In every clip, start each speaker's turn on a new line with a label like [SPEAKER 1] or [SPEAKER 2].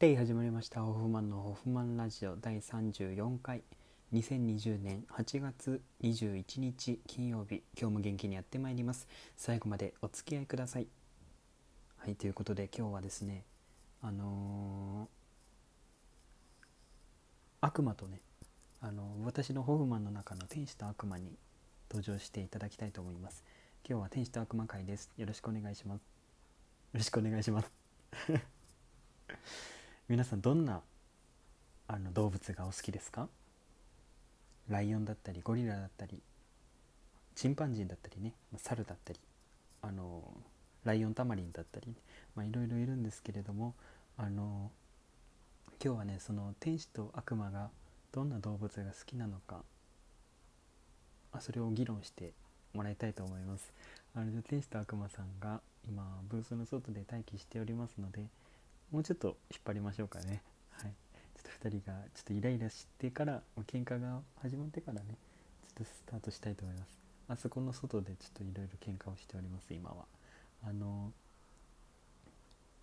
[SPEAKER 1] で始まりました。ホフマンのホフマンラジオ。第34回。2020年8月21日金曜日。今日も元気にやってまいります。最後までお付き合いください。はいということで今日はですねあのー悪魔とねあの私のホフマンの中の天使と悪魔に登場していただきたいと思います。今日は天使と悪魔会です。よろしくお願いします。よろしくお願いします。皆さんどんなあの動物がお好きですか？ライオンだったりゴリラだったりチンパンジーだったりね猿だったりあのライオンタマリンだったり、ね、まあ、いろいろいるんですけれどもあの今日はねその天使と悪魔がどんな動物が好きなのかあそれを議論してもらいたいと思います。あの天使と悪魔さんが今ブースの外で待機しておりますのでもうちょっと引っ張りましょうかね。はい。ちょっと2人がちょっとイライラしてから喧嘩が始まってからねちょっとスタートしたいと思います。あそこの外でちょっといろいろ喧嘩をしております今は。あの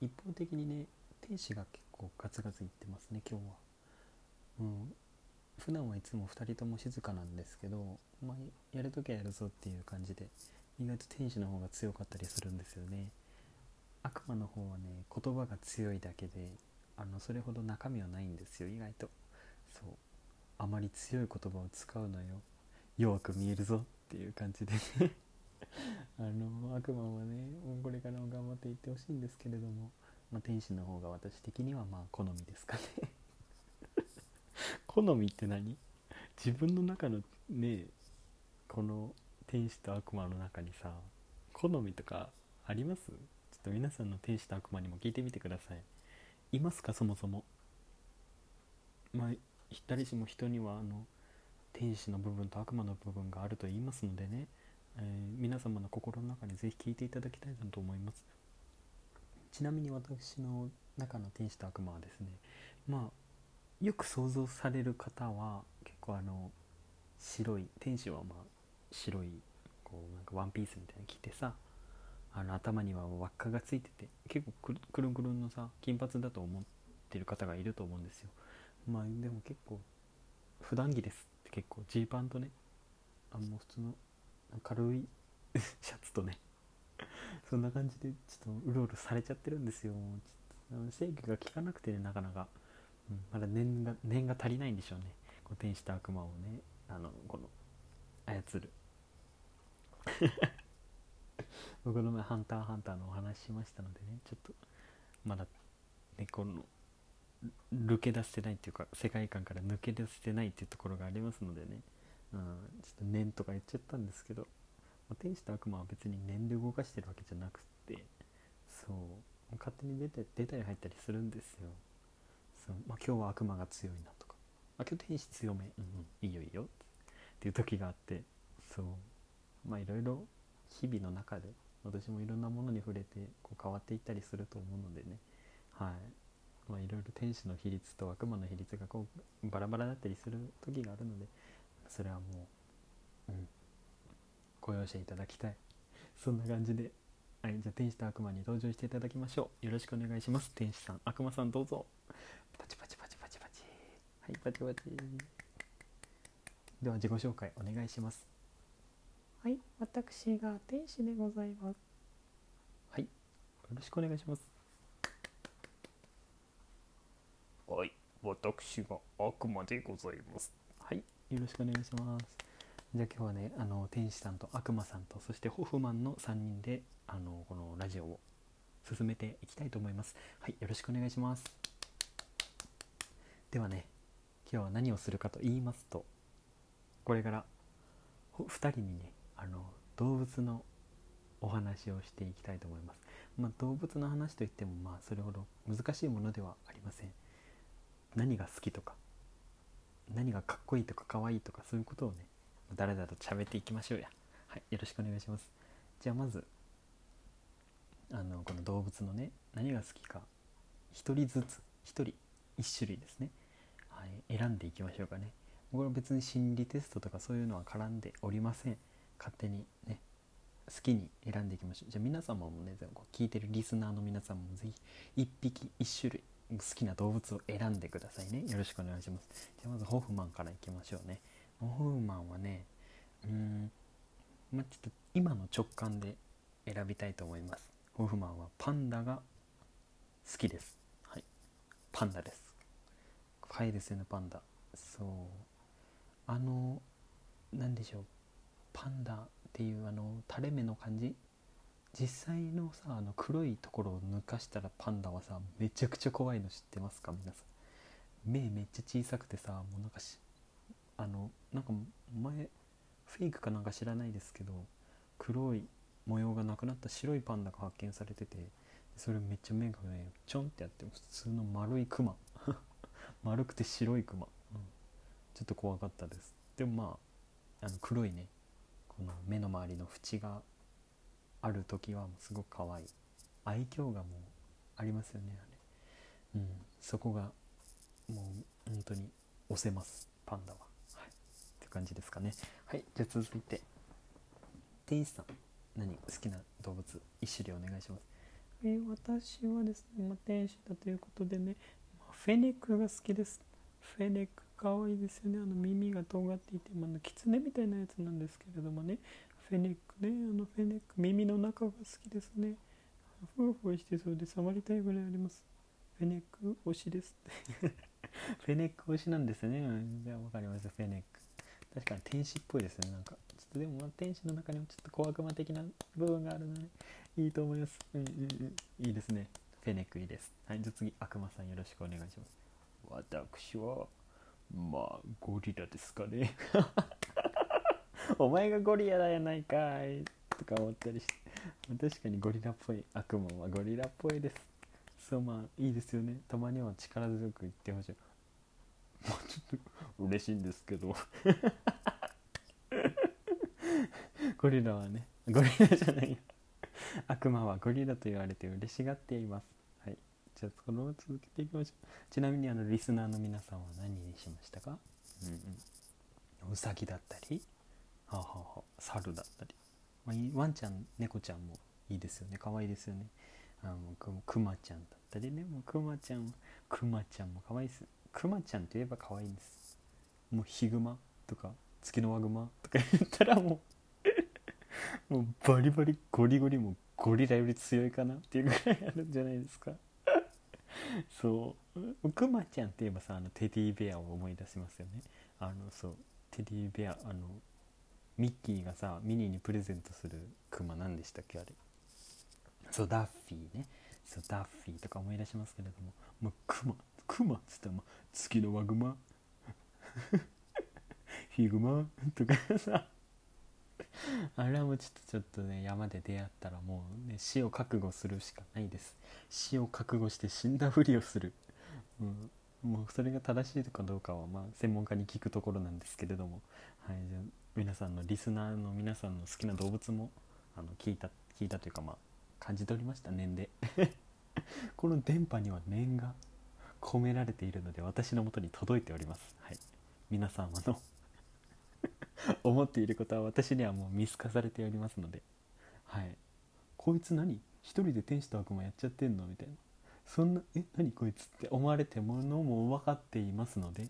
[SPEAKER 1] 一方的にね天使が結構ガツガツいってますね今日は。うん普段はいつも2人とも静かなんですけど、まあ、やるときはやるぞっていう感じで意外と天使の方が強かったりするんですよね。悪魔の方はね言葉が強いだけであのそれほど中身はないんですよ意外と。そう。あまり強い言葉を使うのよ。弱く見えるぞっていう感じでね。あの悪魔はねもうこれからも頑張っていってほしいんですけれども、まあ、天使の方が私的にはまあ好みですかね。好みって何？自分の中のねこの天使と悪魔の中にさ好みとかあります？と皆さんの天使と悪魔にも聞いてみてください。いますか？そもそも。まあ誰しも人にはあの天使の部分と悪魔の部分があると言いますのでね、えー、皆様の心の中にぜひ聞いていただきたいなと思います。ちなみに私の中の天使と悪魔はですねまあよく想像される方は結構あの白い天使はまあ白いこうなんかワンピースみたいに着てさあの頭には輪っかがついてて結構くるんくるんのさ金髪だと思ってる方がいると思うんですよ。まあでも結構普段着ですって結構ジーパンとねあの普通の軽い シャツとね そんな感じでちょっとうろうろされちゃってるんですよ。ちょっと制御が効かなくてねなかなか、うん、まだ念が念が足りないんでしょうね。こう天使と悪魔をねあのこの操る。僕の前ハンターハンターのお話しましたのでねちょっとまだねこの抜け出せてないっていうか世界観から抜け出せてないっていうところがありますのでね、うん、ちょっと念とか言っちゃったんですけど、まあ、天使と悪魔は別に念で動かしてるわけじゃなくてそう勝手に出て出たり入ったりするんですよ。そう、まあ、今日は悪魔が強いなとか、あ、今日天使強め。うんうん。いいよいいよ。っていう時があってそう。まあいろいろ日々の中で私もいろんなものに触れてこう変わっていったりすると思うのでね。はい。まあいろいろ天使の比率と悪魔の比率がこうバラバラだったりする時があるのでそれはもううん。ご容赦いただきたい。そんな感じではい。じゃあ天使と悪魔に登場していただきましょう。よろしくお願いします。天使さん悪魔さんどうぞ。パチパチパチパチパチ。はいパチパチ。では自己紹介お願いします。
[SPEAKER 2] はい、私が天使でございます。
[SPEAKER 1] はいよろしくお願いします。はい私が悪魔でございます。はいよろしくお願いします。じゃあ今日はねあの天使さんと悪魔さんとそしてホフマンの3人であのこのラジオを進めていきたいと思います。はいよろしくお願いします。ではね今日は何をするかと言いますとこれから2人にねあの動物のお話をしていきたいと思います。まあ、動物の話といってもまあそれほど難しいものではありません。何が好きとか何がかっこいいとかかわいいとかそういうことをねだらだと喋っていきましょうや。はい、よろしくお願いします。じゃあまずあのこの動物のね何が好きか1人ずつ1人1種類ですね、はい、選んでいきましょうかね。これは別に心理テストとかそういうのは絡んでおりません。勝手にね好きに選んでいきましょう。じゃあ皆様もね聞いてるリスナーの皆さんもぜひ1匹1種類好きな動物を選んでくださいね。よろしくお願いします。じゃあまずホフマンからいきましょうね。ホフマンはねうんまあちょっと今の直感で選びたいと思います。ホフマンはパンダが好きです。はい。パンダです。可愛いですよねパンダ。そう。あの何でしょう。パンダっていうあの垂れ目の感じ？実際のさあの黒いところを抜かしたらパンダはさめちゃくちゃ怖いの知ってますか？皆さん。目めっちゃ小さくてさもうなんかしあのなんか前フェイクかなんか知らないですけど黒い模様がなくなった白いパンダが発見されててそれめっちゃ目がねちょんってやっても普通の丸いクマ。丸くて白いクマ、うん、ちょっと怖かったです。でもまああの黒いねこの目の周りの縁がある時はもうすごく可愛い愛嬌がもうありますよねあれ。うん。そこがもう本当に押せますパンダは。はい。って感じですかね。はい。じゃあ続いて店員さん何好きな動物一種類お願いします。
[SPEAKER 2] え私はですね、まあ、天使だということでね、まフェネックが好きです。フェネック可愛いですよね。あの耳が尖っていて、まあ、の狐みたいなやつなんですけれどもね。フェネックね。あのフェネック耳の中が好きですね。ふわふわしてそうで触りたいぐらいあります。フェネック推しです
[SPEAKER 1] フェネック推しなんですね。うんじゃあ分かりましたフェネック。確かに天使っぽいですね。なんかちょっとでもまあ天使の中にもちょっと小悪魔的な部分があるのでいいと思います。うんうんうん。いいですね。フェネックいいです。はいじゃあ次悪魔さんよろしくお願いします。私はまあゴリラですかね。お前がゴリラやないかいとか思ったりして。確かにゴリラっぽい悪魔はゴリラっぽいです。そうまあいいですよね。たまには力強く言ってほしい。まあちょっと嬉しいんですけど。ゴリラはねゴリラじゃない。悪魔はゴリラと言われて嬉しがっています。じゃあこのまま続けていきましょう。ちなみにあのリスナーの皆さんは何にしましたか？うんうん。ウサギだったりはあ、はあはあ、猿だったり、まあ、いワンちゃん猫ちゃんもいいですよね。可愛いですよね。あのくくまちゃんだったりね。もうくまちゃんくまちゃんも可愛いです。くまちゃんといえば可愛いんです。もうヒグマとか月のワグマとか言ったらもう もうバリバリゴリゴリもうゴリラより強いかなっていうぐらいあるんじゃないですか そう。くまちゃんって言えばさあのテディベアを思い出しますよね。あのそう。テディベアあのミッキーがさミニーにプレゼントするクマ何でしたっけあれ。そうダッフィーね。そうダッフィーとか思い出しますけれども。もうクマクマっつったらも月のワグマ。ヒグマとかさ。あれはもうちょっとちょっとね山で出会ったらもうね死を覚悟するしかないです。死を覚悟して死んだふりをする、うん、もうそれが正しいかどうかはまあ専門家に聞くところなんですけれども。はいじゃ皆さんのリスナーの皆さんの好きな動物もあの聞いた聞いたというかまあ感じ取りました念で この電波には念が込められているので私のもとに届いております。はい。皆様の 思っていることは私にはもう見透かされておりますので。はい。こいつ何？一人で天使と悪魔やっちゃってんの？みたいな。そんなえ？何こいつって思われてものも分かっていますので。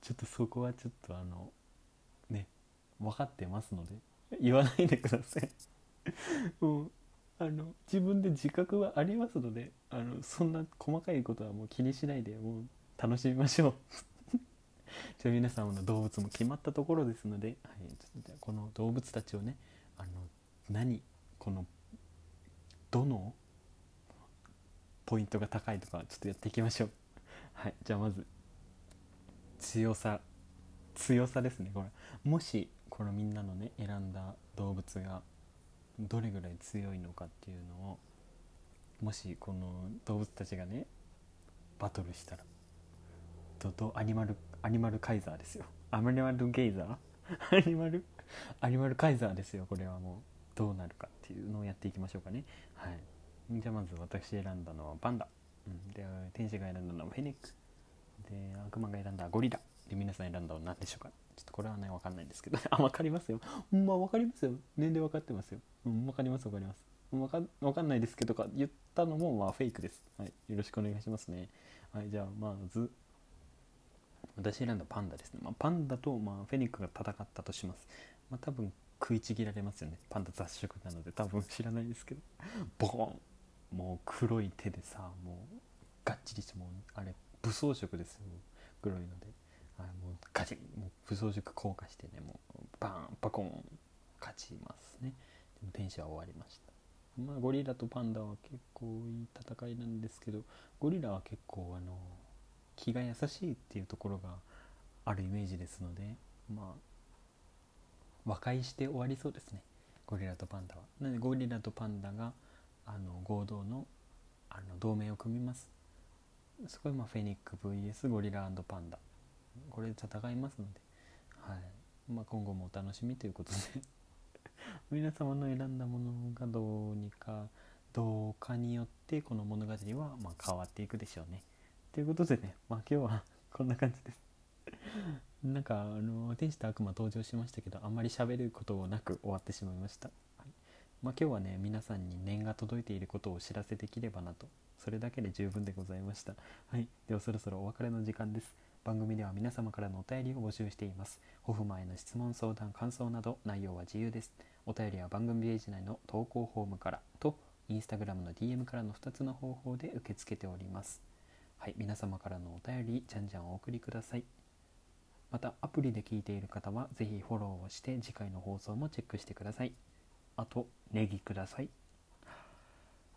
[SPEAKER 1] ちょっとそこはちょっとあのね分かってますので。言わないでください。もうあの自分で自覚はありますのであのそんな細かいことはもう気にしないでもう楽しみましょう。じゃあ皆さんの動物も決まったところですので、はい、じゃこの動物たちをねあの何このどのポイントが高いとかちょっとやっていきましょう。はいじゃあまず強さ強さですねこれ。もしこのみんなのね選んだ動物がどれぐらい強いのかっていうのをもしこの動物たちがねバトルしたらととアニマルアニマルカイザーですよ。アニマルゲイザー？アニマル？アニマルカイザーですよ。これはもうどうなるかっていうのをやっていきましょうかね。はい。じゃあまず私選んだのはパンダ、うん、で天使が選んだのはフェニック。で悪魔が選んだゴリラ。で皆さん選んだのは何でしょうか？ちょっとこれはね分かんないんですけど。あ分かりますよ。まあ分かりますよ。年齢分かってますよ。うん分かります分かります。分か分かんないですけどか言ったのもまあフェイクです、はい、よろしくお願いしますね。はい。じゃあまず私選んだパンダですね、まあ、パンダと、まあ、フェニックが戦ったとします、まあ、多分食いちぎられますよね。パンダ雑食なので。多分知らないですけど。ボコン。もう黒い手でさもうがっちりしてもうあれ武装色ですよ。黒いので、はい、もうガチもう武装色硬化してねもうバーンバコン勝ちますね。でも天使は終わりました。まあゴリラとパンダは結構いい戦いなんですけどゴリラは結構あの気が優しいっていうところがあるイメージですのでまあ和解して終わりそうですね。ゴリラとパンダは。なのでゴリラとパンダがあの合同のあの同盟を組みます。そこでまあフェニック VS ゴリラパンダ。これで戦いますので、はい。まあ、今後もお楽しみということで。皆様の選んだものがどうにかどうかによってこの物語はまあ変わっていくでしょうね。ということでね、まあ、今日はこんな感じです。なんかあの天使と悪魔登場しましたけどあんまり喋ることなく終わってしまいました。はいまあ、今日はね皆さんに念が届いていることをお知らせできればなとそれだけで十分でございました。はい、ではそろそろお別れの時間です。番組では皆様からのお便りを募集しています。ホフマへの質問、相談、感想など内容は自由です。お便りは番組ページ内の投稿フォームからと、インスタグラムの DM からの2つの方法で受け付けております。はい、皆様からのお便り、じゃんじゃんお送りください。また、アプリで聞いている方は、ぜひフォローをして次回の放送もチェックしてください。あと、ネギください。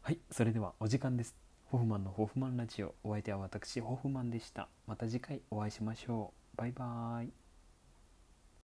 [SPEAKER 1] はい、それではお時間です。ホフマンのホフマンラジオ。お相手は私、ホフマンでした。また次回お会いしましょう。バイバーイ。